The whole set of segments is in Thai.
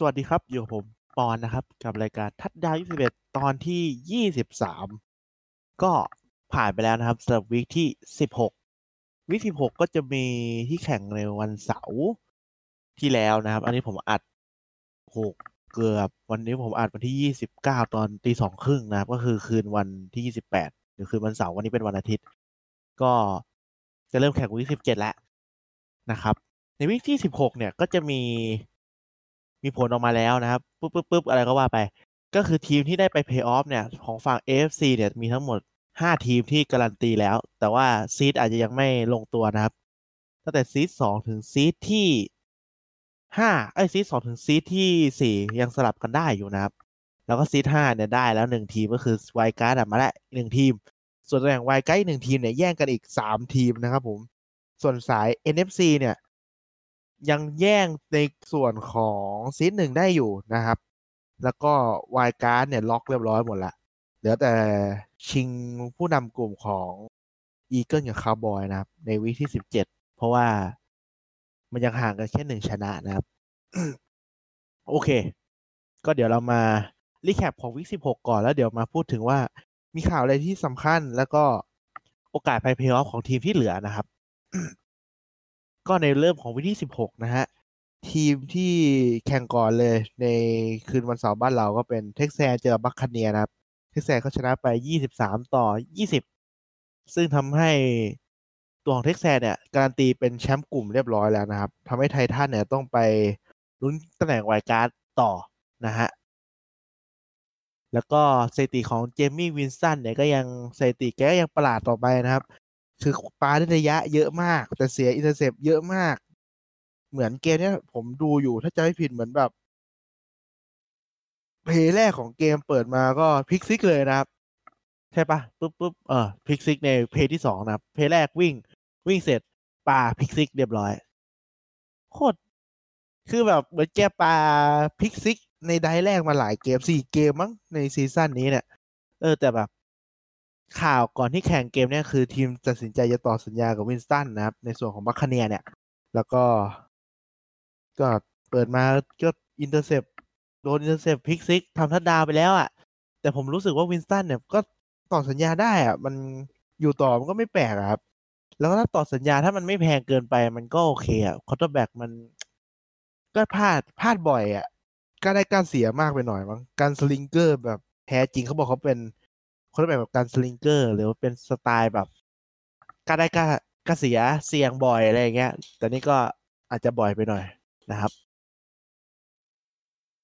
สวัสดีครับ อยู่กับผมปอนนะครับ กับรายการทัดดาว21ตอนที่23ก็ผ่านไปแล้วนะครับสำหรับวีคที่16วีค16ก็จะมีที่แข่งในวันเสาร์ที่แล้วนะครับ อันนี้ผมอัดโหเกือบวันนี้ผมอัดวันที่29ตอนตีสองครึ่งนะครับ ก็คือคืนวันที่28หรือคืนวันเสาร์วันนี้เป็นวันอาทิตย์ ก็จะเริ่มแข่งวีค17แล้วนะครับ ใน week ที่16เนี่ยก็จะมี มีผลออกมาแล้วนะครับปุ๊บปุ๊บปุ๊บอะไรก็ว่าไป ก็คือทีมที่ได้ไปเพย์ออฟเนี่ย ของฝั่ง AFC เนี่ยมีทั้งหมด 5 ทีมที่การันตีแล้ว แต่ว่า seed อาจจะยังไม่ลงตัวนะครับ ตั้งแต่ seed สองถึง seed ที่ห้าไอ้ seed สองถึง seed ที่สี่ยังสลับกันได้อยู่นะครับ แล้วก็ seed ห้าเนี่ยได้แล้วหนึ่งทีมก็คือ wild card มาแล้วหนึ่งทีม ส่วนตำแหน่ง wild card หนึ่งทีมเนี่ยแย่งกันอีกสามทีมนะครับผม ส่วนสาย NFC เนี่ย ยังแย่งในส่วนของ seed หนึ่งได้อยู่นะครับ แล้วก็ wild card เนี่ยล็อกเรียบร้อยหมดละเหลือแต่ชิงผู้นำกลุ่มของ Eagles กับคาวบอยนะครับ ใน week ที่สิบเจ็ดเพราะว่ามันยังห่างกันแค่หนึ่งชนะนะครับ โอเค ก็เดี๋ยวเรามาrecap ของ week สิบหกก่อนแล้วเดี๋ยวมาพูดถึงว่ามีข่าวอะไรที่สำคัญแล้วก็โอกาสไปเพลย์ออฟของทีมที่เหลือนะครับ ก็ในเริ่มของวิธีสิบหกนะฮะ ทีมที่แข่งก่อนเลยในคืนวันเสาร์บ้านเราก็เป็น Texans เจอ Buccaneers ะครับ Texans เขาชนะไป 23 ต่อ 20 ซึ่งทำให้ตัวของ Texans เนี่ยการันตีเป็นแชมป์กลุ่มเรียบร้อยแล้วนะครับทำให้ Titans เนี่ยต้องไปลุ้นตำแหน่ง wild card ต่อนะฮะแล้วก็สถิติของ Jameis Winston เนี่ยก็ยังสถิติแกก็ยังประหลาดต่อไปนะครับ คือปาได้ระยะเยอะมาก แต่เสีย intercept เยอะมาก เหมือนเกมเนี้ยผมดูอยู่ถ้าจะไม่ผิดเหมือนแบบ play แรกของเกมเปิดมาก็ pick six เลยนะครับ ใช่ปะปุ๊บปุ๊บเออ pick six ใน play ที่สองนะครับ play แรกวิ่ง วิ่งเสร็จปา pick six เรียบร้อย โคตรคือแบบเหมือนแกปาพลิกซิกในไดแรกมาหลายเกมสี่เกมมั้งใน season นี้เนี่ย เออแต่แบบ ข่าวก่อนที่แข่งเกมเนี่ยคือทีมตัดสินใจจะต่อสัญญากับ Winston นะครับ ในส่วนของ Buccaneers เนี่ย แล้วก็ ก็เปิดมาก็ intercept โดน intercept pick six ทำ touchdown ไปแล้วอะ่ะ แต่ผมรู้สึกว่า Winston เนี่ยก็ต่อสัญญาได้อะ่ะ มันอยู่ต่อมันก็ไม่แปลกครับ แล้วถ้าต่อสัญญาถ้ามันไม่แพงเกินไปมันก็โอเคอะ่ะ quarterback มัน ก็พลาดพลาดบ่อยอะ่ะกล้าได้กล้าเสียมากไปหน่อยมั้ง gunslinger แบบแท้จริงเขาบอกเขาเป็น คนแบบแบบ gunslinger หรือเป็นสไตล์แบบกล้าได้กล้าเสียเสี่ยงบ่อยอะไรอย่างเงี้ย แต่นี่ก็อาจจะบ่อยไปหน่อยนะครับ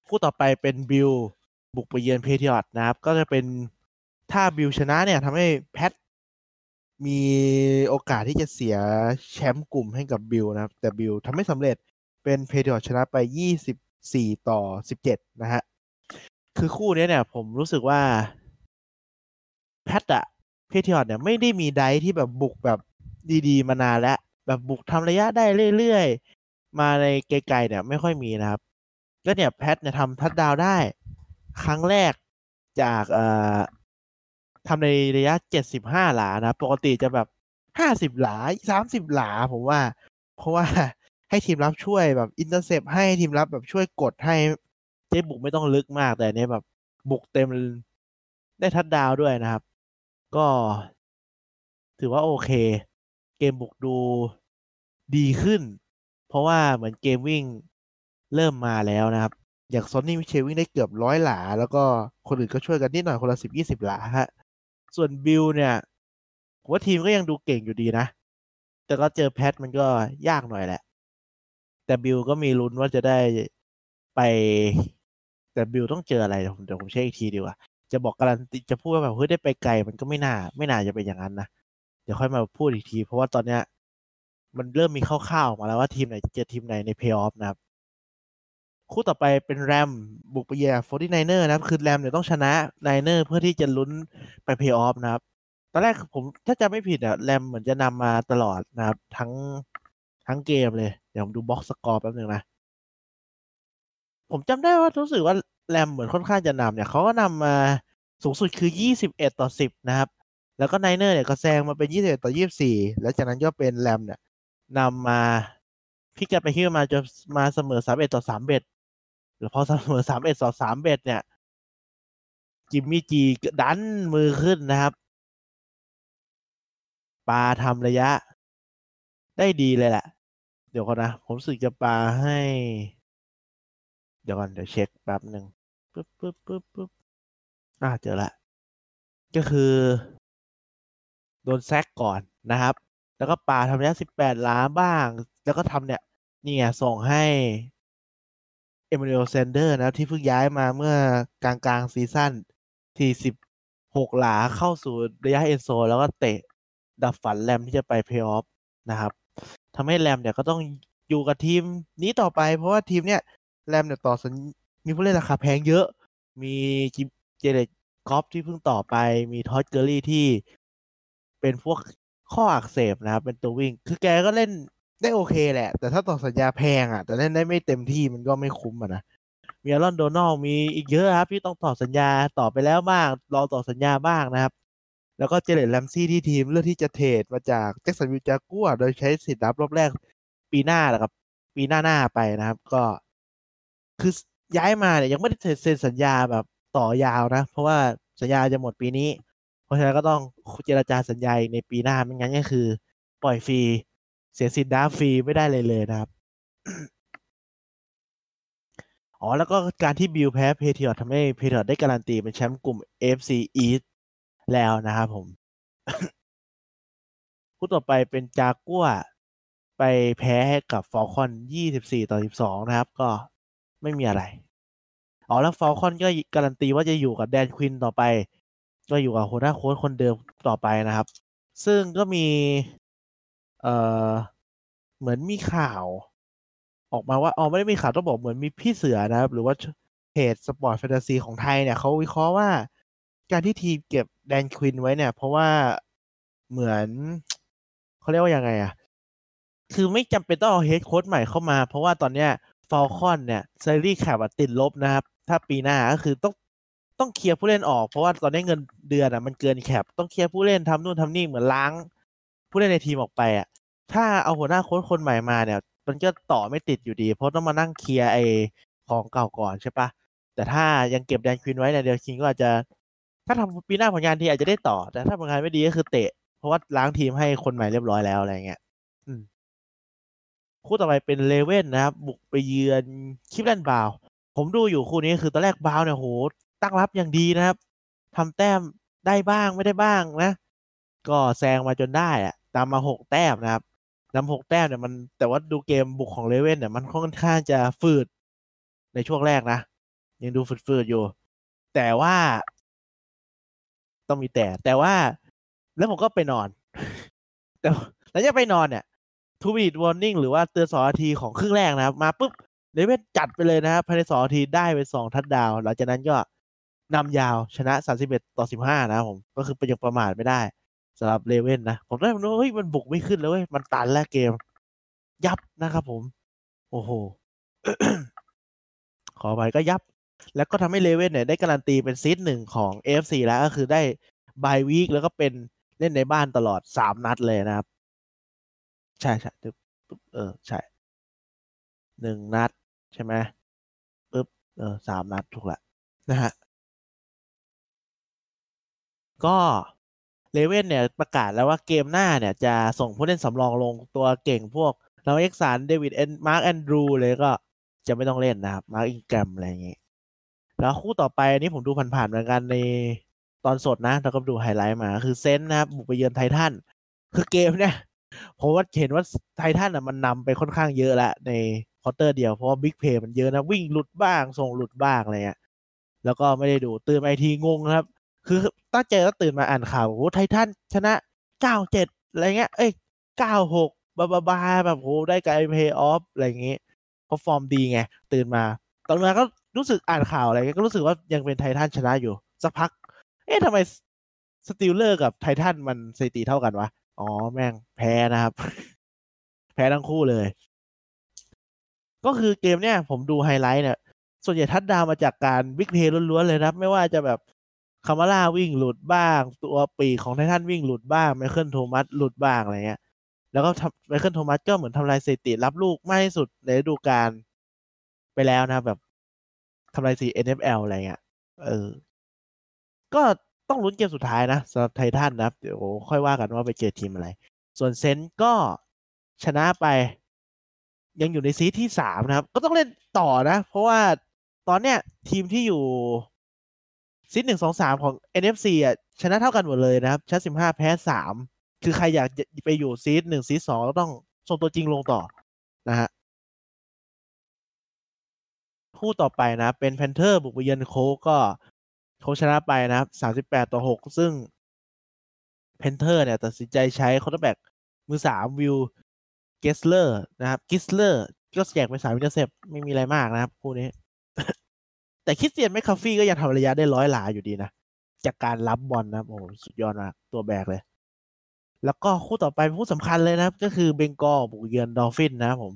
คู่ต่อไปเป็น Bills บุกไปเยือน Patriots นะครับ ก็จะเป็นถ้า Bills ชนะเนี่ยทำให้ Pats มีโอกาสที่จะเสียแชมป์กลุ่มให้กับ Bills นะครับ แต่ Bills ทำไม่สำเร็จเป็น Patriots ชนะไป 24 ต่อ 17 นะฮะคือคู่นี้เนี่ยผมรู้สึกว่า Pats อะ Patriots เนี่ยไม่ได้มีไดที่แบบบุกแบบดีๆ มานานแล้ว แบบบุกทำระยะได้เรื่อยๆ มาในไกลๆเนี่ยไม่ค่อยมีนะครับ ก็เนี่ย Pats เนี่ยทำทัดดาวได้ ครั้งแรกจากเอ่อทำในระยะ75หลานะ ปกติจะแบบ50หลา30หลาผมว่า เพราะว่าให้ทีมรับช่วยแบบ intercept ให้ทีมรับแบบช่วยกดให้เกมบุกไม่ต้องลึกมากแต่เนี้ยแบบบุกเต็มได้ทัดดาวด้วยนะครับ ก็ ถือว่าโอเค เกมบุกดูดีขึ้น เพราะว่าเหมือนเกมวิ่งเริ่มมาแล้วนะครับ อย่าง Sony Michel วิ่งได้เกือบร้อยหลา แล้วก็คนอื่นก็ช่วยกันนิดหน่อยคนละสิบยี่สิบหลาฮะ ส่วน Bills เนี่ยผมว่าทีมก็ยังดูเก่งอยู่ดีนะ แต่ก็เจอ Pats มันก็ยากหน่อยแหละ แต่ Bills ก็มีลุ้นว่าจะได้ไป แต่ Bills ต้องเจออะไรเดี๋ยวผมเดี๋ยวผมเช็คอีกทีดีกว่า จะบอกการันตีจะพูดว่าแบบเฮ้ยได้ไปไกลมันก็ไม่น่า ไม่น่าจะเป็นอย่างนั้นนะเดี๋ยวค่อยมาพูดอีกที เพราะว่าตอนเนี้ย มันเริ่มมีคร่าวๆออกมาแล้วว่าทีมไหนจะเจอทีมไหนในเพย์ออฟนะครับ คู่ต่อไปเป็น Rams บุกไปเยือน Forty Niners นะครับ คือ Rams เนี่ยต้องชนะ Niners เพื่อที่จะลุ้นไปเพย์ออฟนะครับ ตอนแรกผมถ้าจะไม่ผิดอะ Rams เหมือนจะนำมาตลอดนะครับ ทั้งทั้งเกมเลย เดี๋ยวผมดู box score แป๊บนึงนะผมจำได้ว่ารู้สึกว่า Rams เหมือนค่อนข้างจะนำเนี่ยเขาก็นำมาสูงสุดคือ 21 ต่อ 10 นะครับ แล้วก็ Niners เนี่ยก็แซงมาเป็น 21 ต่อ 24 แล้วจากนั้นก็เป็น Rams เนี่ยนำมาพลิกกันไปกันมาจนมาเสมอ 31 ต่อ 31 แล้วพอเสมอสามเอ็ดต่อสามเอ็ดเนี่ย Jimmy G ดันมือขึ้นนะครับ ปาทำระยะ ได้ดีเลยแหละ เดี๋ยวก่อนนะ ผมรู้สึกจะปาให้ เดี๋ยวก่อนเดี๋ยวเช็คแป๊บหนึ่งปึ๊บปึ๊บปึ๊บปึ๊บอ่าเจอละ ก็คือ โดน sack ก่อนนะครับ แล้วก็ปาทำระยะสิบแปดหลาบ้าง แล้วก็ทำเนี่ย นี่ไงส่งให้ Emmanuel Sanders นะที่เพิ่งย้ายมาเมื่อกลางกลาง season ที่สิบหกหลาเข้าสู่ระยะ end zone แล้วก็เตะดับฝัน Rams ที่จะไปเพลย์ออฟนะครับทำให้ Rams เนี่ยก็ต้องอยู่กับทีมนี้ต่อไปเพราะว่าทีมเนี่ย Rams เนี่ยต่อสัญมีผู้เล่นราคาแพงเยอะ มี Jared Goff ที่เพิ่งต่อไป มี Todd Gurley ที่เป็นพวกข้ออักเสบนะครับ เป็นตัววิ่ง คือแกก็เล่นได้โอเคแหละ แต่ถ้าต่อสัญญาแพงอะ แต่เล่นได้ไม่เต็มที่มันก็ไม่คุ้มอะนะ มี Aaron Donald มีอีกเยอะครับ ที่ต้องต่อสัญญาต่อไปแล้วบ้าง รอต่อสัญญาบ้างนะครับ แล้วก็เจเลตแลมซี่ที่ทีมเลือกที่จะเทรดมาจากแจ็คสันวิลจากัวโดยใช้สิทธิ์รับรอบแรกปีหน้าแหละครับ ปีหน้าหน้าไปนะครับ ก็ คือย้ายมาเนี่ยยังไม่ได้เซ็นสัญญาแบบต่อยาวนะ เพราะว่าสัญญาจะหมดปีนี้ เพราะฉะนั้นก็ต้องเจรจาสัญญาในปีหน้าไม่งั้นก็คือ ปล่อยฟรี เสียสิทธิ์ดาฟรีไม่ได้เลยเลยนะครับอ๋อแล้วก็การที่ Bills แพ้ Patriots ทำให้ Patriots ได้การันตีเป็นแชมป์กลุ่ม AFC East แล้วนะครับผม คู่ต่อไปเป็นจากัวไปแพ้ให้กับ Falcons 24 ต่อ 12 นะครับ ก็ ไม่มีอะไรอ๋อแล้ว Falcons ก็การันตีว่าจะอยู่กับ Dan Quinn ต่อไป ก็อยู่กับ head coach คนเดิมต่อไปนะครับ ซึ่งก็มีเอ่อเหมือนมีข่าว ออกมาว่าอ๋อไม่ได้มีข่าวต้องบอกเหมือนมีพี่เสือนะครับ หรือว่าเพจ sport fantasy ของไทยเนี่ยเขาวิเคราะห์ว่า การที่ทีมเก็บ Dan Quinn ไว้เนี่ย เพราะว่าเหมือนเขาเรียกว่ายังไงอะคือไม่จำเป็นต้องเอา head coach ใหม่เข้ามา เพราะว่าตอนเนี้ย อลคอนเนี่ยซ a รี่แคปติดลบนะครับ ถ้าปีหน้าก็คือต้องต้องเคลียร์ผู้เล่นออก เพราะว่าตอนนี้เงินเดือนอะมันเกิน cap ต้องเคลียร์ผู้เล่นทำนู่นทำนี่เหมือนล้าง ผู้เล่นในทีมออกไปอะถ้าเอาหัวหน้าโค้ชคนใหม่มาเนี่ย มันก็ต่อไม่ติดอยู่ดี เพราะต้องมานั่งเคลียร์ไอของเก่าก่อนใช่ปะแต่ถ้ายังเก็บ Dan Quinn ไว้เนี่ย Dan Quinn ก็อาจจะ ถ้าทำปีหน้าผลงานดีอาจจะได้ต่อ แต่ถ้าผลงานไม่ดีก็คือเตะ เพราะว่าล้างทีมให้คนใหม่เรียบร้อยแล้วอะไรเงี้ย คู่ต่อไปเป็น Raven นะครับ บุกไปเยือน Cleveland Brown ผมดูอยู่คู่นี้คือตอนแรกบาวเนี่ยโหตั้งรับอย่างดีนะครับทำแต้มได้บ้างไม่ได้บ้างนะ ก็แซงมาจนได้อะตามมาหกแต้มนะครับนำหกแต้มเนี่ยมันแต่ว่าดูเกมบุกของ Raven เนี่ยมันค่อนข้างจะฝืดในช่วงแรกนะ ยังดูฝืดๆอยู่ แต่ว่า ต้องมีแต่ แต่ว่า แล้วผมก็ไปนอน แต่แล้วจะไปนอนเนี่ย two-minute warning หรือว่าเตือนสองนาทีของครึ่งแรกนะครับ มาปุ๊บ Raven จัดไปเลยนะครับภายในสองนาทีได้ไปสองทัดดาว หลังจากนั้นก็นำยาวชนะสามสิบเอ็ดต่อสิบห้านะครับผมก็คือไปยังประมาทไม่ได้สำหรับเลเว่นนะ ผมได้รู้เฮ้ยมันบุกไม่ขึ้นแล้วเว้ยมันตันแล้วเกม ยับนะครับผม โอ้โหขอไปก็ยับ แล้วก็ทำให้เลเว่นเนี่ยได้การันตีเป็นซีดหนึ่งของ AFC แล้วก็คือได้บายวีคแล้วก็เป็นเล่นในบ้านตลอดสามนัดเลยนะครับ ใช่ใช่ปึ๊บเออ ใช่หนึ่งนัดใช่ไหมปึ๊บเออสามนัดถูกละนะฮะก็ Raven เนี่ยประกาศแล้วว่าเกมหน้าเนี่ยจะส่งผู้เล่นสำรองลงตัวเก่งพวก Lamar Jackson เดวิดเอ็น Mark Andrew เลยก็จะไม่ต้องเล่นนะครับ Mark Ingram อะไรอย่างงี้แล้วคู่ต่อไปอันนี้ผมดูผ่านๆเหมือนกันในตอนสดนะ แล้วก็ดูไฮไลท์มา คือ Saint นะครับ บุกไปเยือนไททัน คือเกมเนี่ย ผมว่าเห็นว่าไททันอะมันนำไปค่อนข้างเยอะแล้วใน quarter เดียวเพราะว่า big play มันเยอะนะ วิ่งหลุดบ้างส่งหลุดบ้างอะไรเงี้ยแล้วก็ไม่ได้ดูตื่นไอทีงงครับ คือตั้งใจแล้วตื่นมาอ่านข่าวโอ้ไททันชนะเก้าเจ็ดอะไรเงี้ยเอ้ยเก้าหกบาบาบาแบบโหได้ไกลเพย์ออฟอะไรอย่างงี้เพราะฟอร์มดีไง ตื่นมา ตอนนั้นก็รู้สึกอ่านข่าวอะไรก็รู้สึกว่ายังเป็นไททันชนะอยู่ สักพัก เอ๊ะทำไม Steeler กับไททันมันสถิติเท่ากันวะ อ๋อแม่งแพ้นะครับ แพ้ทั้งคู่เลย ก็คือเกมเนี้ยผมดูไฮไลท์เนี่ย ส่วนใหญ่ทัดดาวมาจากการ big play ล้วนๆเลยนะครับ ไม่ว่าจะแบบ Kamara วิ่งหลุดบ้าง ตัวปีกของไททันวิ่งหลุดบ้าง Michael Thomas หลุดบ้างอะไรเงี้ย แล้วก็ Michael Thomas ก็เหมือนทำลายสถิติรับลูกมากที่สุดในฤดูกาลไปแล้วนะแบบทำลายสี NFL อะไรเงี้ยเออ ก็ ต้องลุ้นเกมสุดท้ายนะสำหรับไททันนะครับเดี๋ยวค่อยว่ากันว่าไปเจอทีมอะไร ส่วนเซนก็ชนะไป ยังอยู่ในซีที่สามนะครับ ก็ต้องเล่นต่อนะ เพราะว่าตอนเนี้ยทีมที่อยู่ซีหนึ่งสองสามของ NFC อะชนะเท่ากันหมดเลยนะครับชนะสิบห้าแพ้สามคือใครอยากไปอยู่ซีหนึ่งซีสองก็ต้องส่งตัวจริงลงต่อนะฮะคู่ต่อไปนะ เป็น Panther บุกไปเยือนโคก็ โคชนะไปนะครับสามสิบแปดต่อหกซึ่ง Panther เนี่ยตัดสินใจใช้ quarterback มือสามวิวเกสเลอร์นะครับ Grier ก็แจกไปสาม intercept ไม่มีอะไรมากนะครับคู่นี้ แต่ Christian McCaffrey ก็ยังทำระยะได้ร้อยหลาอยู่ดีนะ จากการรับบอลนะโอ้สุดยอดมาก ตัวแบกเลย แล้วก็คู่ต่อไปคู่สำคัญเลยนะครับ ก็คือ Bengal บุกเยือน Dolphin นะครับผม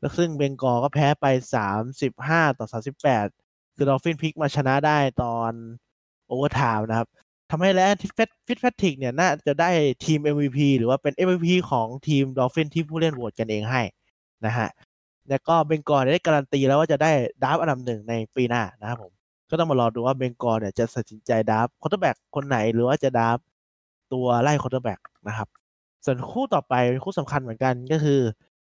แล้วซึ่ง Bengal ก็แพ้ไปสามสิบห้าต่อสามสิบแปดคือ Dolphin พลิกมาชนะได้ตอน overtime นะครับทำให้แล้วฟิต Fitzpatrick เนี่ยน่าจะได้ทีม MVP หรือว่าเป็น MVP ของทีม Dolphin ที่ผู้เล่นโหวตกันเองให้นะฮะแล้วก็ Bengal ได้การันตีแล้วว่าจะได้ draft อันดับหนึ่งในปีหน้านะครับผมก็ต้องมารอดูว่า Bengal เนี่ยจะตัดสินใจ draft quarterback คนไหนหรือว่าจะ draft ตัวไล่ quarterback นะครับส่วนคู่ต่อไปคู่สำคัญเหมือนกันก็คือ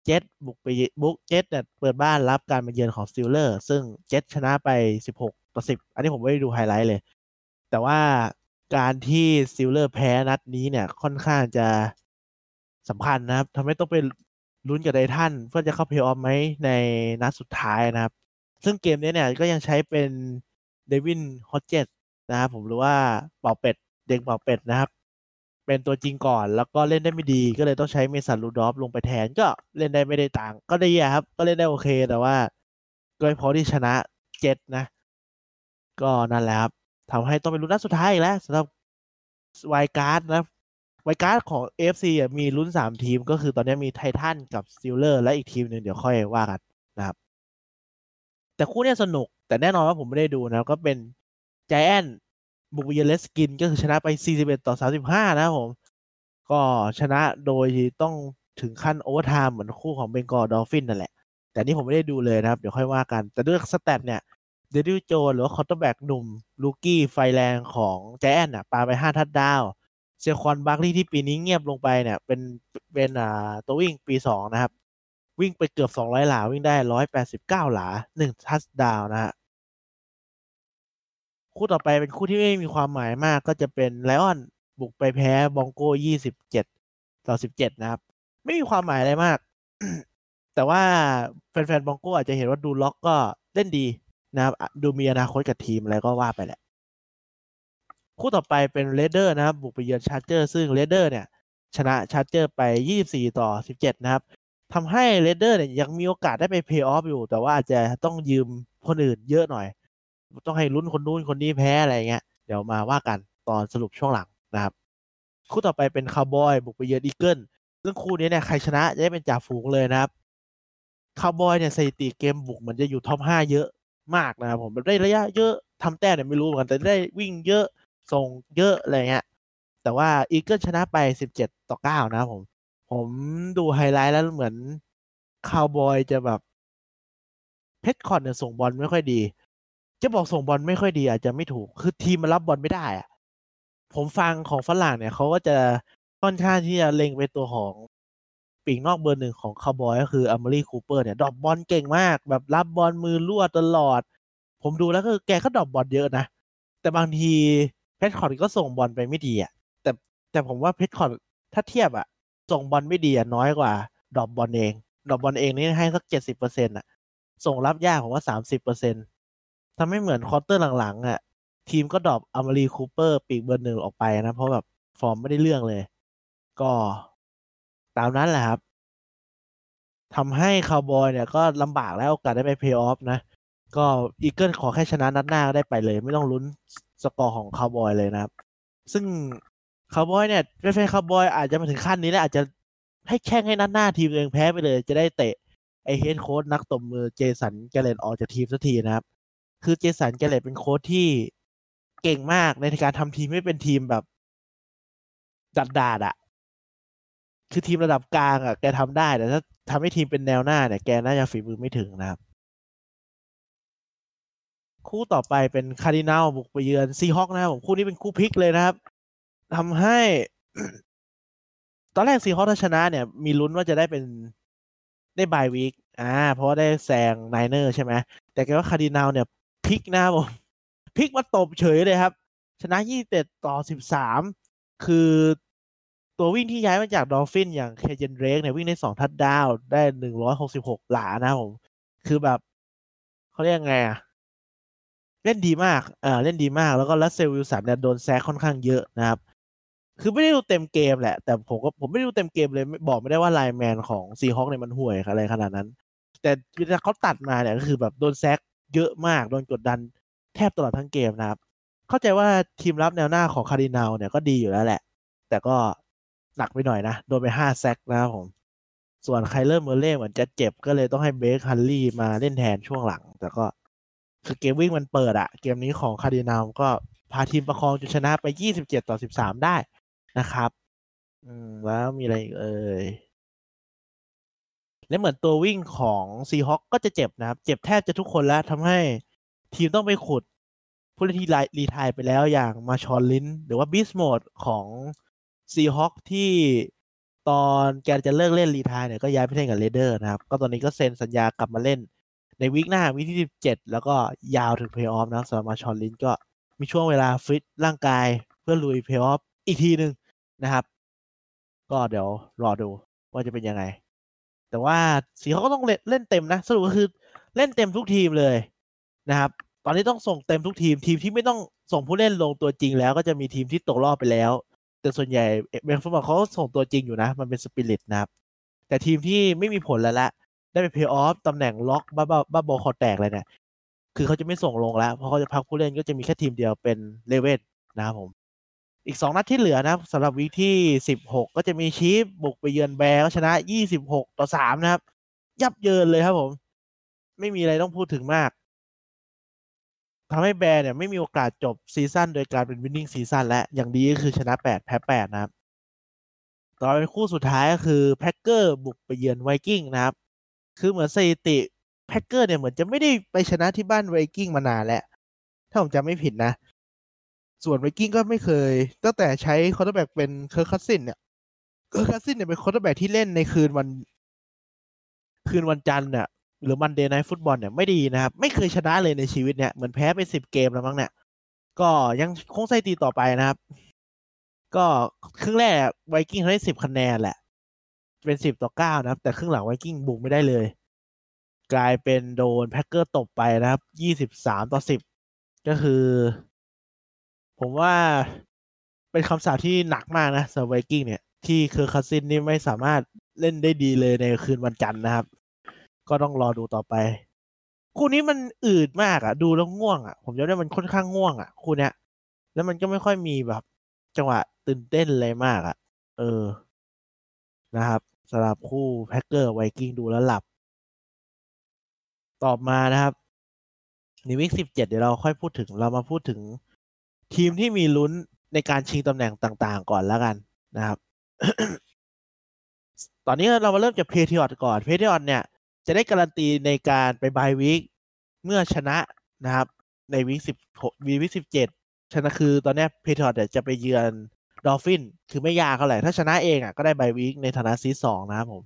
เจ็ตบุกไปบุกเจ็ตเนี่ยเปิดบ้านรับการมาเยือนของ Steeler ซึ่งเจ็ตชนะไป 16 ต่อ 10 อันนี้ผมไม่ได้ดูไฮไลท์เลย แต่ว่าการที่ Steeler แพ้นัดนี้เนี่ยค่อนข้างจะสำคัญนะครับทำให้ต้องไปลุ้นกับไดทันเพื่อจะเข้าเพลย์ออฟไหมในนัดสุดท้ายนะครับ ซึ่งเกมนี้เนี่ยก็ยังใช้เป็น Devlin Hodges นะครับผมหรือว่าเป่าเป็ด เด็กเป่าเป็ดนะครับ เป็นตัวจริงก่อนแล้วก็เล่นได้ไม่ดีก็เลยต้องใช้ Mason Rudolph ลงไปแทนก็เล่นได้ไม่ได้ต่าง ก็ได้ครับ ก็เล่นได้โอเคแต่ว่าก็ไม่พอที่ชนะเจ็ตนะ ก็นั่นแหละครับ ทำให้ต้องเป็นลุ้นนัดสุดท้ายอีกแล้วสำหรับ wild card นะ wild card ของ AFC อะมีลุ้นสามทีมก็คือตอนนี้มีไททันกับ Steeler และอีกทีมหนึ่งเดี๋ยวค่อยว่ากันนะครับ แต่คู่นี้สนุก แต่แน่นอนว่าผมไม่ได้ดูนะก็เป็น Giant บุกเยือน Redskin ก็คือชนะไป 41 ต่อ 35 นะครับผม ก็ชนะโดยต้องถึงขั้น overtime เหมือนคู่ของ Bengal Dolphin นั่นแหละ แต่นี่ผมไม่ได้ดูเลยนะครับ เดี๋ยวค่อยว่ากัน แต่ด้วย stat เนี่ย เดดิวโจหรือว่า quarterback หนุ่ม rookie ไฟแรงของแจนน่ะปาไป5ทัดดาว Saquon Barkley ที่ปีนี้เงียบลงไปเนี่ย เป็นเป็นอ่าตัววิ่งปี2นะครับ วิ่งไปเกือบ200หลา วิ่งได้189หลา1ทัชดาวนะฮะคู่ต่อไปเป็นคู่ที่ไม่มีความหมายมากก็จะเป็นไลออนบุกไปแพ้บองโก้27ต่อ17นะครับ ไม่มีความหมายอะไรมาก แต่ว่าแฟนๆบองโก้อาจจะเห็นว่าดูล็อกก็เล่นดี นะครับ ดูมีอนาคตกับทีมอะไรก็ว่าไปแหละ คู่ต่อไปเป็น Raider นะครับ บุกไปเยือน Charger ซึ่ง Raider เนี่ย ชนะ Charger ไป 24 ต่อ 17 นะครับทำให้ Raider เนี่ยยังมีโอกาสได้ไปเพย์ออฟอยู่ แต่ว่าอาจจะต้องยืมคนอื่นเยอะหน่อย ต้องให้ลุ้นคนนู้นคนนี้แพ้อะไรเงี้ยเดี๋ยวมาว่ากันตอนสรุปช่วงหลังนะครับ คู่ต่อไปเป็นคาร์บอยบุกไปเยือน Eagle ซึ่งคู่นี้เนี่ยใครชนะจะได้เป็นจ่าฝูงเลยนะครับคาร์บอยเนี่ยสถิติเกมบุกเหมือนจะอยู่ top 5เยอะ มากนะครับผมได้ระยะเยอะทำแต้มเนี่ยไม่รู้เหมือนกันแต่ได้วิ่งเยอะส่งเยอะอะไรเงี้ยแต่ว่า Eagle ชนะไป 17 ต่อ 9 นะครับผม ผมดูไฮไลท์แล้วเหมือนคาวบอยจะแบบ Prescott เนี่ยส่งบอลไม่ค่อยดี จะบอกส่งบอลไม่ค่อยดี อาจจะไม่ถูก คือทีมมันรับบอลไม่ได้อะผมฟังของฝรั่งเนี่ยเขาก็จะค่อนข้างที่จะเล็งไปตัวของ ปีกนอกเบอร์หนึ่งของคาร์บอยก็คือ Amari Cooper เนี่ย drop บอลเก่งมาก แบบรับบอลมือรั่วตลอด ผมดูแล้วก็แกก็ drop บอลเยอะนะ แต่บางที Prescott ก็ส่งบอลไปไม่ดีอะแต่แต่ผมว่า Prescott ถ้าเทียบอะ ส่งบอลไม่ดีอะน้อยกว่า drop บอลเอง drop บอลเองนี่ให้สักเจ็ดสิบเปอร์เซ็นต์อะ ส่งรับยากผมว่าสามสิบเปอร์เซ็นต์ทำให้เหมือน quarter หลังๆอะทีมก็ drop Amari Cooper ปีกเบอร์หนึ่งออกไปนะเพราะแบบฟอร์มไม่ได้เรื่องเลย ก็ ตามนั้นแหละครับทำให้คาวบอยเนี่ยก็ลำบากแล้วโอกาสได้ไปเพย์ออฟนะ ก็ Eagle ขอแค่ชนะนัดหน้าก็ได้ไปเลย ไม่ต้องลุ้นสกอร์ของคาวบอยเลยนะครับ ซึ่งคาวบอยเนี่ยแฟนคาวบอยอาจจะมาถึงขั้นนี้แล้วอาจจะให้แข่งให้นัดหน้าทีมเองแพ้ไปเลย จะได้เตะไอ head coach นักตบมือ Jason Garrett ออกจากทีมสักทีนะครับ คือ Jason Garrett เป็นโค้ชที่เก่งมากในการทำทีมให้เป็นทีมแบบดัดดาดอะ คือทีมระดับกลางอะแกทำได้แต่ถ้าทำให้ทีมเป็นแนวหน้าเนี่ยแกน่าจะฝีมือไม่ถึงนะครับ คู่ต่อไปเป็นคาร์ดินาลบุกไปเยือน Seahawk นะครับผมคู่นี้เป็นคู่พลิกเลยนะครับทำให้ ตอนแรก Seahawk ถ้าชนะเนี่ย มีลุ้นว่าจะได้เป็นได้ bye week อ่า เพราะว่าได้แซง Niner ใช่ไหมแต่แกว่าคาร์ดินาลเนี่ยพลิกนะครับผมพลิกมาตบเฉยเลยครับ ชนะ21ต่อ13คือ ตัววิ่งที่ย้ายมาจาก Dolphin อย่าง Kenyan Drake เนี่ยวิ่งได้สองทัดดาวได้166หกสิบหกหลานะผม คือแบบเขาเรียกไงอะเล่นดีมากเออเล่นดีมากแล้วก็ Russell Wilson เนี่ยโดน sack ค่อนข้างเยอะนะครับ คือไม่ได้ดูเต็มเกมแหละ แต่ผมก็ผมไม่ได้ดูเต็มเกมเลยบอกไม่ได้ว่า lineman ของ Seahawk เนี่ยมันห่วยอะไรขนาดนั้น แต่เวลาเขาตัดมาเนี่ยก็คือแบบโดน sack เยอะมากโดนกดดันแทบตลอดทั้งเกมนะครับ เข้าใจว่าทีมรับแนวหน้าของคารินาลเนี่ยก็ดีอยู่แล้วแหละ แต่ก็ หนักไปหน่อยนะ โดนไปห้า sack นะครับผม ส่วน Kyler Murray เหมือนจะเจ็บก็เลยต้องให้ Brett Hundley มาเล่นแทนช่วงหลัง แต่ก็คือเกมวิ่งมันเปิดอะเกมนี้ของคาร์ดินาลก็พาทีมประคองจนชนะไป27ต่อ13ได้นะครับ อืมแล้วมีอะไรเอ่ยและเหมือนตัววิ่งของ Seahawk ก็จะเจ็บนะครับ เจ็บแทบจะทุกคนแล้วทำให้ทีมต้องไปขุดผู้เล่นที่ retire ไปแล้วอย่าง Marshawn Lynch หรือว่า Beast Mode ของ Seahawk ที่ตอนแกจะเลิกเล่น retire เนี่ยก็ย้ายไปเล่นกับ Raider นะครับ ก็ตอนนี้ก็เซ็นสัญญากลับมาเล่นใน week หน้า week ที่สิบเจ็ดแล้วก็ยาวถึงเพย์ออฟนะสำหรับ Marshawn Lynch ก็มีช่วงเวลาฟิตร่างกายเพื่อลุยเพย์ออฟอีกทีหนึ่งนะครับ ก็เดี๋ยวรอดูว่าจะเป็นยังไง แต่ว่าสีเขาก็ต้องเล่นเต็มนะสรุปก็คือเล่นเต็มทุกทีมเลยนะครับ ตอนนี้ต้องส่งเต็มทุกทีมทีมที่ไม่ต้องส่งผู้เล่นลงตัวจริงแล้วก็จะมีทีมที่ตกรอบไปแล้ว แต่ส่วนใหญ่เบนฟุตบอลเขาส่งตัวจริงอยู่นะ มันเป็นสปิริตนะครับ แต่ทีมที่ไม่มีผลแล้วละ ได้ไปเพย์ออฟตำแหน่งล็อกบ้าบ้าบ้าบอลคอแตกเลยเนี่ย คือเขาจะไม่ส่งลงแล้ว เพราะเขาจะพักผู้เล่นก็จะมีแค่ทีมเดียวเป็น Raven นะครับผม อีกสองนัดที่เหลือนะสำหรับ week ที่สิบหกก็จะมี Chief บุกไปเยือน Bear ก็ชนะยี่สิบหกต่อสามนะครับ ยับเยินเลยครับผม ไม่มีอะไรต้องพูดถึงมาก ทำให้ Bear เนี่ยไม่มีโอกาสจบซีซั่นโดยการเป็น winning season และอย่างดีก็คือชนะแปดแพ้แปดนะครับ ต่อเป็นคู่สุดท้ายก็คือ Packer บุกไปเยือนไวกิ้งนะครับ คือเหมือนสถิติ Packer เนี่ยเหมือนจะไม่ได้ไปชนะที่บ้านไวกิ้งมานานแล้ว ถ้าผมจำไม่ผิดนะ ส่วนไวกิ้งก็ไม่เคย ตั้งแต่ใช้ quarterback เป็น Kirk Cousins เนี่ย Kirk Cousins เนี่ยเป็น quarterback ที่เล่นในคืนวัน คืนวันจันทร์เนี่ย หรือ Monday Night Football เนี่ยไม่ดีนะครับ ไม่เคยชนะเลยในชีวิตเนี่ย เหมือนแพ้ไปสิบเกมแล้วมั้งเนี่ย ก็ยังคงสถิติต่อไปนะครับ ก็ครึ่งแรกไวกิ้งเขาได้สิบคะแนนแหละ เป็นสิบต่อเก้านะครับ แต่ครึ่งหลังไวกิ้งบุกไม่ได้เลย กลายเป็นโดน Packer ตบไปนะครับยี่สิบสามต่อสิบก็คือ ผมว่าเป็นคำสาปที่หนักมากนะสำหรับไวกิ้งเนี่ย ที่คือ Cousins นี่ไม่สามารถเล่นได้ดีเลยในคืนวันจันทร์นะครับ ก็ต้องรอดูต่อไป คู่นี้มันอืดมากอะดูแล้วง่วงอะผมจะได้มันค่อนข้างง่วงอะคู่เนี้ย แล้วมันก็ไม่ค่อยมีแบบ จังหวะตื่นเต้นเลยมากอะเออ นะครับสำหรับคู่ Packer Viking ดูแล้วหลับ ต่อมานะครับใน week สิบเจ็ดเดี๋ยวเราค่อยพูดถึงเรามาพูดถึง ทีมที่มีลุ้นในการชิงตำแหน่งต่างๆ ก่อนแล้วกันนะครับ ตอนนี้เรามาเริ่มจาก Patriot ก่อน Patriot เนี่ย จะได้การันตีในการไป bye weekเมื่อชนะนะครับ ใน week สิบหก week สิบเจ็ดชนะคือตอนนี้ Patriot จะไปเยือน Dolphin คือไม่ยากเท่าไหร่ถ้าชนะเองอะก็ได้ bye week ในฐานะ seed สองนะครับผม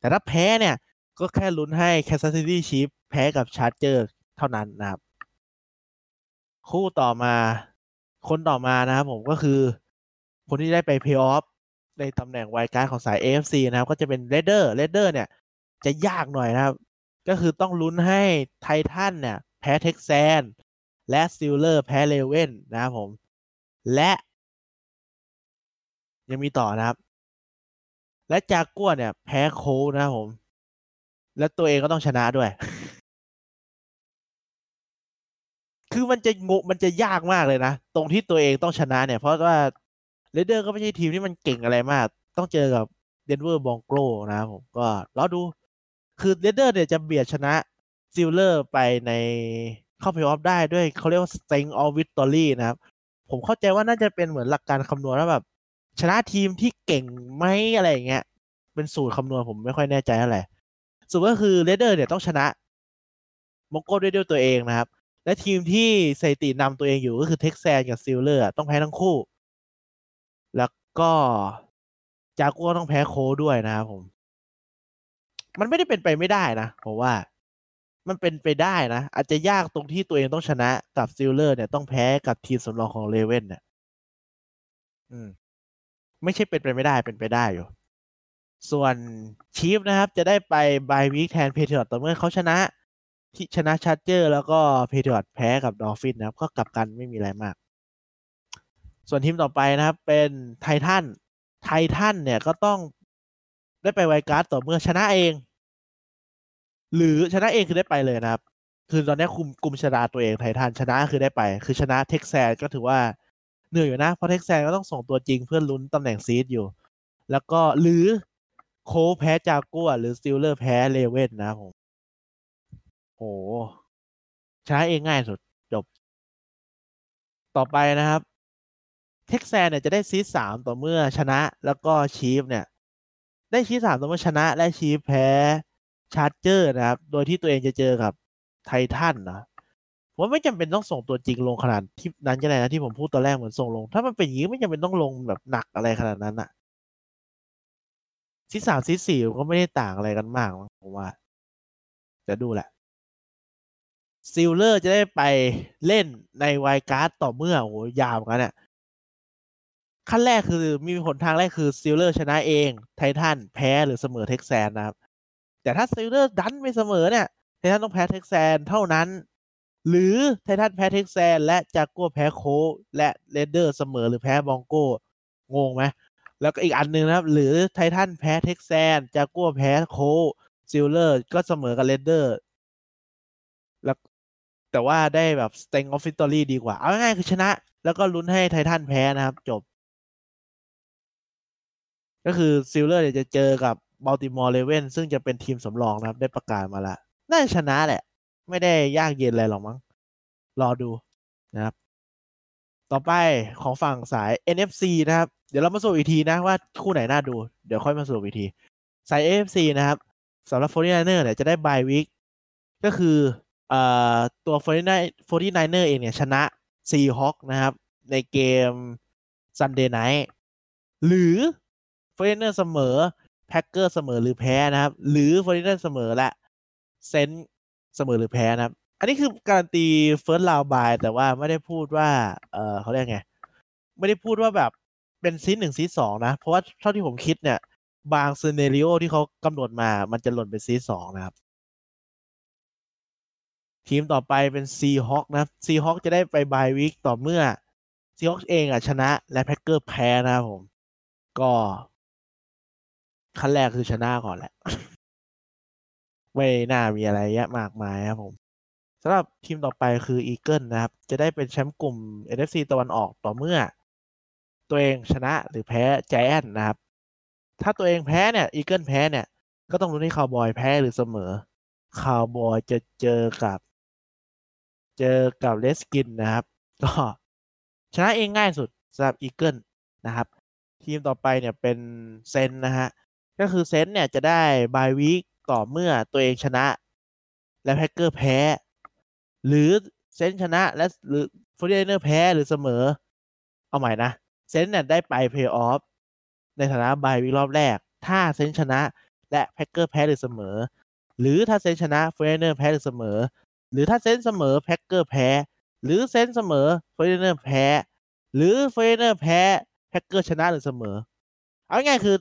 แต่ถ้าแพ้เนี่ยก็แค่ลุ้นให้ Kansas City Chief แพ้กับ Charger เท่านั้นนะครับ คู่ต่อมาคนต่อมานะครับผมก็คือ คนที่ได้ไปเพย์ออฟในตำแหน่ง wild card ของสาย AFC นะครับ ก็จะเป็น Raider Raider เนี่ย จะยากหน่อยนะครับ ก็คือต้องลุ้นให้ไททันเนี่ย แพ้เท็กซันและซิลเลอร์แพ้เลเว่นนะครับผม และ ยังมีต่อนะครับ และจากกัวเนี่ย แพ้โคนะครับผม และตัวเองก็ต้องชนะด้วย คือมันจะงมันจะยากมากเลยนะ ตรงที่ตัวเองต้องชนะเนี่ย เพราะว่าเรเดอร์ก็ไม่ใช่ทีมที่มันเก่งอะไรมาก ต้องเจอกับเดนเวอร์บรองโกนะครับผมก็รอดู คือเรเดอร์เนี่ยจะเบียดชนะซิลเลอร์ไปในเข้าเพลย์ออฟได้ด้วยเขาเรียกว่า strength of victory นะครับ ผมเข้าใจว่าน่าจะเป็นเหมือนหลักการคำนวณว่าแบบ ชนะทีมที่เก่งไหมอะไรอย่างเงี้ย เป็นสูตรคำนวณผมไม่ค่อยแน่ใจเท่าไหร่สุดก็คือเรเดอร์เนี่ยต้องชนะบรองโก้ด้วยด้วยตัวเองนะครับ และทีมที่สถิตินำตัวเองอยู่ก็คือเท็กซัสกับซิลเลอร์ต้องแพ้ทั้งคู่ แล้วก็จากัวต้องแพ้โคด้วยนะครับผม มันไม่ได้เป็นไปไม่ได้นะผมว่ามันเป็นไปได้นะ อาจจะยากตรงที่ตัวเองต้องชนะกับซิลเลอร์เนี่ยต้องแพ้กับทีมสำรองของเลเว่นเนี่ยอืม ไม่ใช่เป็นไปไม่ได้เป็นไปได้อยู่ ส่วนชีฟนะครับ จะได้ไป bye week แทนแพทริออตต่อเมื่อเขาชนะ ที่ชนะชาร์เจอร์ แล้วก็แพทริออตแพ้กับดอฟฟินนะครับ ก็กลับกันไม่มีอะไรมาก ส่วนทีมต่อไปนะครับ เป็นไททันไททันเนี่ยก็ต้อง ได้ไป wild card ต่อเมื่อชนะเอง หรือชนะเองคือได้ไปเลยนะครับ คือตอนนี้คุมกลุ่มชนะตัวเองไททันชนะคือได้ไป คือชนะเท็กซัสก็ถือว่าเหนื่อยอยู่นะ เพราะเท็กซัสก็ต้องส่งตัวจริงเพื่อลุ้นตำแหน่ง seed อยู่ แล้วก็หรือโคแพ้จากัวหรือสตีลเลอร์แพ้เลเว่นนะผมโหชนะเองง่ายสุดจบ ต่อไปนะครับ เท็กซัสเนี่ยจะได้ seed สามต่อเมื่อชนะแล้วก็ชีฟเนี่ย ได้ seed สามต่อเมื่อชนะและชีฟแพ้ชาร์เจอร์นะครับ โดยที่ตัวเองจะเจอกับไททันนะผมไม่จำเป็นต้องส่งตัวจริงลงขนาดที่นั้นก็ได้นะที่ผมพูดตอนแรกเหมือนส่งลง ถ้ามันเป็นอย่างนี้ไม่จำเป็นต้องลงแบบหนักอะไรขนาดนั้นอะซีสามซีสี่ก็ไม่ได้ต่างอะไรกันมากผมว่าจะดูแหละซิลเลอร์จะได้ไปเล่นใน wild card ต่อเมื่อโอ้ยาวกันเนี่ย ขั้นแรกคือมีผลทางแรกคือซิลเลอร์ชนะเอง ไททันแพ้หรือเสมอเท็กซัสนะครับ แต่ถ้าซิลเลอร์ดันไม่เสมอเนี่ย ไททันต้องแพ้เท็กซัสเท่านั้น หรือไททันแพ้เท็กซัสและจากัวแพ้โคและเรเดอร์เสมอหรือแพ้บรองโก้งงไหมแล้วก็อีกอันหนึ่งนะครับ หรือไททันแพ้เท็กซัสจากัวแพ้โคซิลเลอร์ก็เสมอกับเรเดอร์แล้วแต่ว่าได้แบบ strength of victory ดีกว่า เอาง่ายๆคือชนะ แล้วก็ลุ้นให้ไททันแพ้นะครับ จบ ก็คือซิลเลอร์เนี่ยจะเจอกับบัลติมอร์เลเว่นซึ่งจะเป็นทีมสำรองนะครับ ได้ประกาศมาแล้ว น่าจะชนะแหละ ไม่ได้ยากเย็นอะไรหรอกมั้ง รอดูนะครับ ต่อไปของฝั่งสาย NFC นะครับ เดี๋ยวเรามาสรุปอีกทีนะว่าคู่ไหนน่าดู เดี๋ยวค่อยมาสรุปอีกที สาย AFC นะครับสำหรับ 49er เนี่ยจะได้บายวิกก็คือเอ่อตัว 49er เองเนี่ยชนะ Seahawks นะครับ ในเกม Sunday Night หรือ 49er เสมอ Packer เสมอหรือแพ้นะครับ หรือ 49er เนอร์เสมอและเซนเสมอหรือแพ้นะครับ อันนี้คือการันตี first round bye แต่ว่าไม่ได้พูดว่า เออเขาเรียกไง ไม่ได้พูดว่าแบบเป็นซีหนึ่งซีสองนะ เพราะว่าเท่าที่ผมคิดเนี่ย บาง scenario ที่เขากำหนดมา มันจะหล่นเป็น seed สองนะครับ ทีมต่อไปเป็นซีฮอคนะซีฮอคจะได้ไป bye week ต่อเมื่อซีฮอคเองอะชนะและแพ็กเกอร์แพ้นะครับผม ก็ ขั้นแรกคือชนะก่อนแหละ ไม่น่ามีอะไรเยอะมากมายครับผมสำหรับทีมต่อไปคืออีเกิลนะครับ จะได้เป็นแชมป์กลุ่ม NFC ตะวันออกต่อเมื่อ ตัวเองชนะหรือแพ้ไจแอนท์นะครับ ถ้าตัวเองแพ้เนี่ยอีเกิลแพ้เนี่ย ก็ต้องลุ้นให้คาวบอยแพ้หรือเสมอคาวบอยจะเจอกับ เจอกับเรดสกินนะครับ ก็ชนะเองง่ายสุดสำหรับอีเกิลนะครับ ทีมต่อไปเนี่ยเป็นเซนนะฮะ ก็คือเซนต์เนี่ยจะได้ bye week ต่อเมื่อตัวเองชนะ และแพ็กเกอร์แพ้ หรือเซนต์ชนะและหรือโฟร์ตี้ไนเนอร์แพ้หรือเสมอ เอาใหม่นะ เซนต์เนี่ยได้ไปเพลย์ออฟในฐานะ bye week รอบแรก ถ้าเซนต์ชนะและแพ็กเกอร์แพ้หรือเสมอ หรือถ้าเซนต์ชนะโฟร์ตี้ไนเนอร์แพ้หรือเสมอ หรือถ้าเซนต์เสมอแพ็กเกอร์แพ้ หรือเซนต์เสมอโฟร์ตี้ไนเนอร์แพ้ หรือโฟร์ตี้ไนเนอร์แพ้แพ็กเกอร์ชนะหรือเสมอ เอาง่ายคือ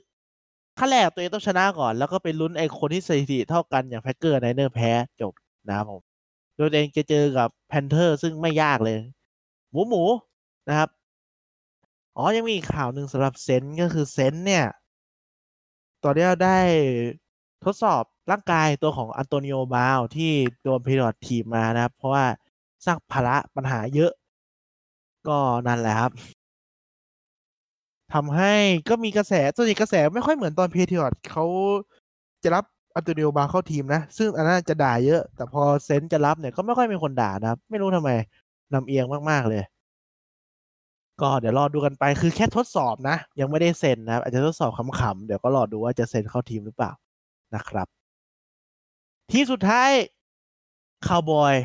ขั้นแรกตัวเองต้องชนะก่อน แล้วก็ไปลุ้นไอ้คนที่สถิติเท่ากันอย่างแพ็กเกอร์ไนเนอร์แพ้จบนะครับผมโดยตัวเองจะเจอกับแพนเทอร์ซึ่งไม่ยากเลย หมูหมูนะครับ อ๋อ ยังมีข่าวหนึ่งสำหรับเซนก็คือเซนเนี่ย ตอนนี้ได้ทดสอบร่างกายตัวของอันโตนิโอบราวน์ที่โดนแพทริออตทิ้งมานะครับ เพราะว่าสร้างภาระปัญหาเยอะ ก็นั่นแหละครับ ทำให้ก็มีกระแสส่วนใหญ่กระแสไม่ค่อยเหมือนตอนแพทริออตเขาจะรับอันโตนิโอบราวน์เข้าทีมนะ ซึ่งอันนั้นจะด่าเยอะ แต่พอเซนจะรับเนี่ยก็ไม่ค่อยมีคนด่านะไม่รู้ทำไมลำเอียงมากๆเลย ก็เดี๋ยวรอดูกันไปคือแค่ทดสอบนะ ยังไม่ได้เซ็นนะอาจจะทดสอบขำๆเดี๋ยวก็รอดูว่าจะเซ็นเข้าทีมหรือเปล่านะครับ ทีสุดท้ายคาวบอย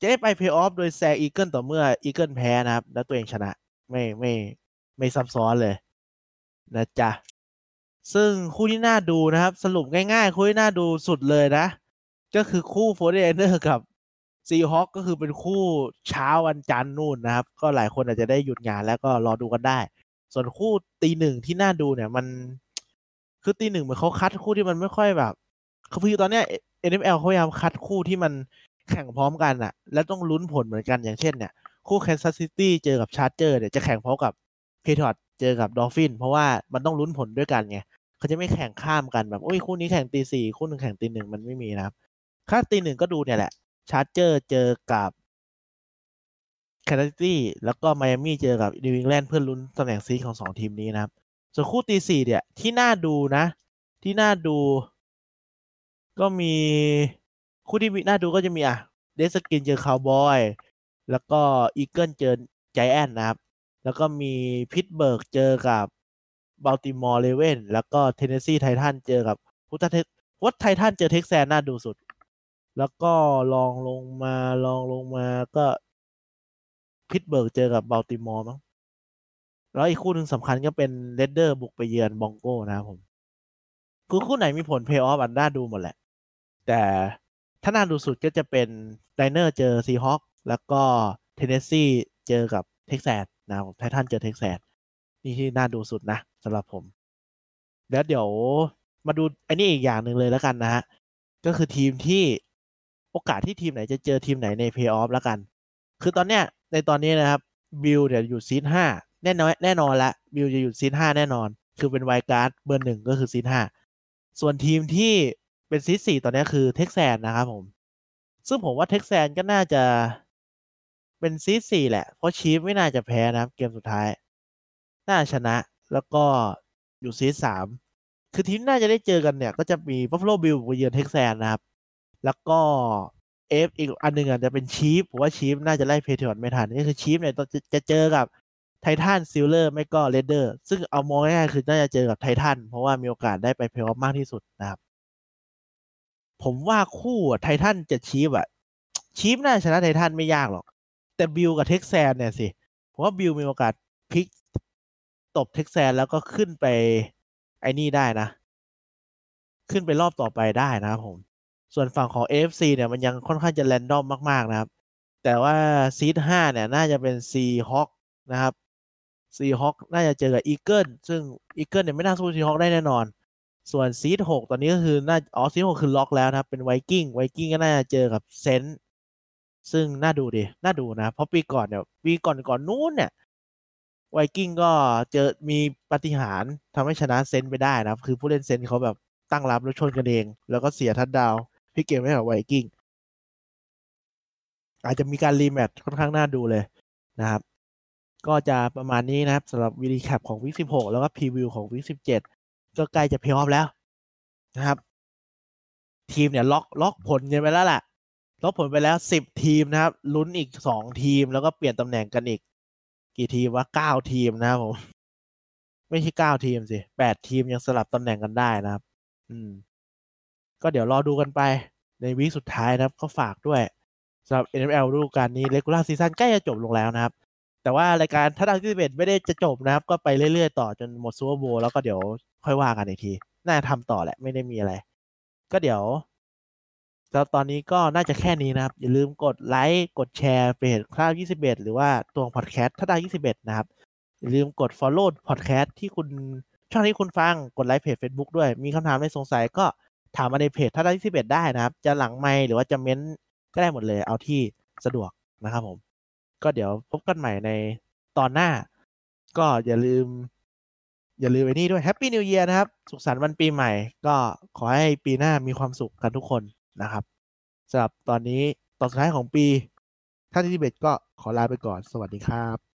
จะได้ไปเพย์ออฟโดยแซง Eagles ต่อเมื่อ Eagles แพ้นะครับ แล้วตัวเองชนะ ไม่ไม่ ไม่ซับซ้อนเลย นะจ๊ะ ซึ่งคู่ที่น่าดูนะครับ สรุปง่ายๆ คู่ที่น่าดูสุดเลยนะ ก็คือคู่โฟร์เดนเนอร์กับ Seahawks ก็คือเป็นคู่เช้าวันจันทร์นู่นนะครับ ก็หลายคนอาจจะได้หยุดงานแล้วก็รอดูกันได้ ส่วนคู่ตีหนึ่งที่น่าดูเนี่ยมัน คือตีหนึ่งเหมือนเขาคัดคู่ที่มันไม่ค่อยแบบคือตอนเนี้ย NFL เขาพยายามคัดคู่ที่มันแข่งพร้อมกันอะแล้วต้องลุ้นผลเหมือนกันอย่างเช่นเนี่ย คู่ Kansas City เจอกับ Chargers เนี่ยจะแข่งพร้อมกับ Patriots เจอกับ Dolphins เพราะว่ามันต้องลุ้นผลด้วยกันไงเขาจะไม่แข่งข้ามกันแบบโอ้ยคู่นี้แข่งตีสี่คู่หนึ่งแข่งตีหนึ่งมันไม่มีนะครับถ้าตีหนึ่งก็ดูเนี่ยแหละ Chargers เจอกับKansas City แล้วก็ Miami เจอกับ New England เพื่อลุ้นตำแหน่ง seed ของสองทีมนี้นะครับ ส่วนคู่ตีสี่เนี่ย ที่น่าดูนะ ที่น่าดู ก็มีคู่ที่น่าดูก็จะมี Redskins เจอคาวบอย แล้วก็ Eagles เจอ Giants นะครับ แล้วก็มี Pittsburgh เจอกับ Baltimore Ravens แล้วก็ Tennessee Titans เจอกับพุทธเทวัด Titans เจอ Texans น่าดูสุด แล้วก็รองลงมารองลงมาก็ Pittsburgh เจอกับ Baltimore มั้งแล้วอีกคู่หนึ่งสำคัญก็เป็น Raiders บุกไปเยือน Broncos นะครับผมคือคู่ไหนมีผลเพย์ออฟอันน่าดูหมดแหละ แต่ถ้าน่าดูสุดก็จะเป็น Niners เจอ Seahawks แล้วก็ Tennessee เจอกับ Texans นะครับ Titans เจอ Texans นี่ที่น่าดูสุดนะสำหรับผม แล้วเดี๋ยวมาดูอันนี้อีกอย่างหนึ่งเลยแล้วกันนะฮะ ก็คือทีมที่โอกาสที่ทีมไหนจะเจอทีมไหนในเพย์ออฟแล้วกัน คือตอนเนี้ยในตอนนี้นะครับ Bills เนี่ยอยู่ seed ห้าแน่นอนแน่นอนละ Bills จะอยู่ seed ห้าแน่นอน คือเป็น wild card เบอร์หนึ่งก็คือ seed ห้าส่วนทีมที่เป็น seed สี่ตอนนี้คือ Texans นะครับผม ซึ่งผมว่า Texans ก็น่าจะ เป็น seed สี่แหละ เพราะ Chiefs ไม่น่าจะแพ้นะครับ เกมสุดท้าย น่าชนะแล้วก็อยู่ seed สามคือทีมน่าจะได้เจอกันเนี่ย ก็จะมี Buffalo Bills ไปเยือน Texans นะครับ แล้วก็เอฟอีกอันหนึ่งอาจจะเป็น Chiefs ผมว่า Chiefs น่าจะไล่ Patriots ไม่ทันนี่คือ Chiefs เนี่ยจะเจอกับ Titans Steelers ไม่ก็ Raiders ซึ่งเอามองง่ายๆคือน่าจะเจอกับ Titans เพราะว่ามีโอกาสได้ไปเพลย์ออฟมากที่สุดนะครับ ผมว่าคู่ Titans จะ Chiefs อะ Chiefs น่าชนะ Titans ไม่ยากหรอก แต่ Bills กับ Texans เนี่ยสิผมว่า Bills มีโอกาสพลิกตบ Texans แล้วก็ขึ้นไปไอ้นี่ได้นะ ขึ้นไปรอบต่อไปได้นะครับผม ส่วนฝั่งของ AFC เนี่ยมันยังค่อนข้างจะ random มาก ๆ นะครับ แต่ว่า seed ห้าเนี่ย น่าจะเป็น Seahawks นะครับ Seahawks น่าจะเจอกับ Eagles ซึ่ง Eagles เนี่ยไม่น่าสู้ Seahawks ได้แน่นอน ส่วน seed หกตอนนี้ก็คือน่าอ๋อ seed หกคือล็อกแล้วนะครับ เป็น Vikings Vikings ก็น่าจะเจอกับ Saints ซึ่งน่าดูดิ น่าดูนะ เพราะปีก่อนเนี่ย ปีก่อนก่อนนู้นเนี่ย Vikings ก็เจอมีปาฏิหาริย์ทำให้ชนะ Saints ไปได้นะ คือผู้เล่น Saints เขาแบบตั้งรับแล้วชนกันเอง แล้วก็เสีย touchdown พลิกเกมให้กับ Vikings อาจจะมีการ rematch ค่อนข้างน่าดูเลยนะครับ ก็จะประมาณนี้นะครับสำหรับ recap ของ week สิบหกแล้วก็ preview ของ week สิบเจ็ดก็ใกล้จะเพย์ออฟแล้วนะครับ ทีมเนี่ยล็อกล็อกผลกันไปแล้วแหละ ล็อกผลไปแล้วสิบทีมนะครับ ลุ้นอีกสองทีมแล้วก็เปลี่ยนตำแหน่งกันอีก กี่ทีมว่าเก้าทีมนะครับผม ไม่ใช่เก้าทีมสิแปดทีมยังสลับตำแหน่งกันได้นะครับ อืม ก็เดี๋ยวรอดูกันไป ในวีคสุดท้ายนะครับ ก็ฝากด้วยสำหรับ NFL ฤดูกาลนี้เลกูล่าซีซั่นใกล้จะจบลงแล้วนะครับ แต่ว่ารายการทัดดาวที่สิบเอ็ดไม่ได้จะจบนะครับ ก็ไปเรื่อยๆต่อจนหมดซูเปอร์โบแล้วก็เดี๋ยวค่อยว่ากันอีกที น่าทำต่อแหละไม่ได้มีอะไร ก็เดี๋ยว แล้วตอนนี้ก็น่าจะแค่นี้นะครับ อย่าลืมกดไลค์กดแชร์เพจคราว 21 หรือว่าตัว podcast Touchdown 21 นะครับ อย่าลืมกด follow podcast ที่คุณช่องที่คุณฟังกดไลค์เพจ Facebook ด้วย มีคำถามในสงสัยก็ถามมาในเพจทัดดาว21 ได้นะครับ จะหลังไมค์หรือว่าจะเม้นก็ได้หมดเลยเอาที่สะดวกนะครับผม ก็เดี๋ยวพบกันใหม่ในตอนหน้า ก็อย่าลืม อย่าลืมไอ้นี่ด้วย Happy New Year นะครับ สุขสันต์วันปีใหม่ ก็ขอให้ปีหน้ามีความสุขกันทุกคน นะครับสำหรับตอนนี้ตอนสุดท้ายของปี ท่านที่ดิบเอ็ดก็ขอลาไปก่อน สวัสดีครับ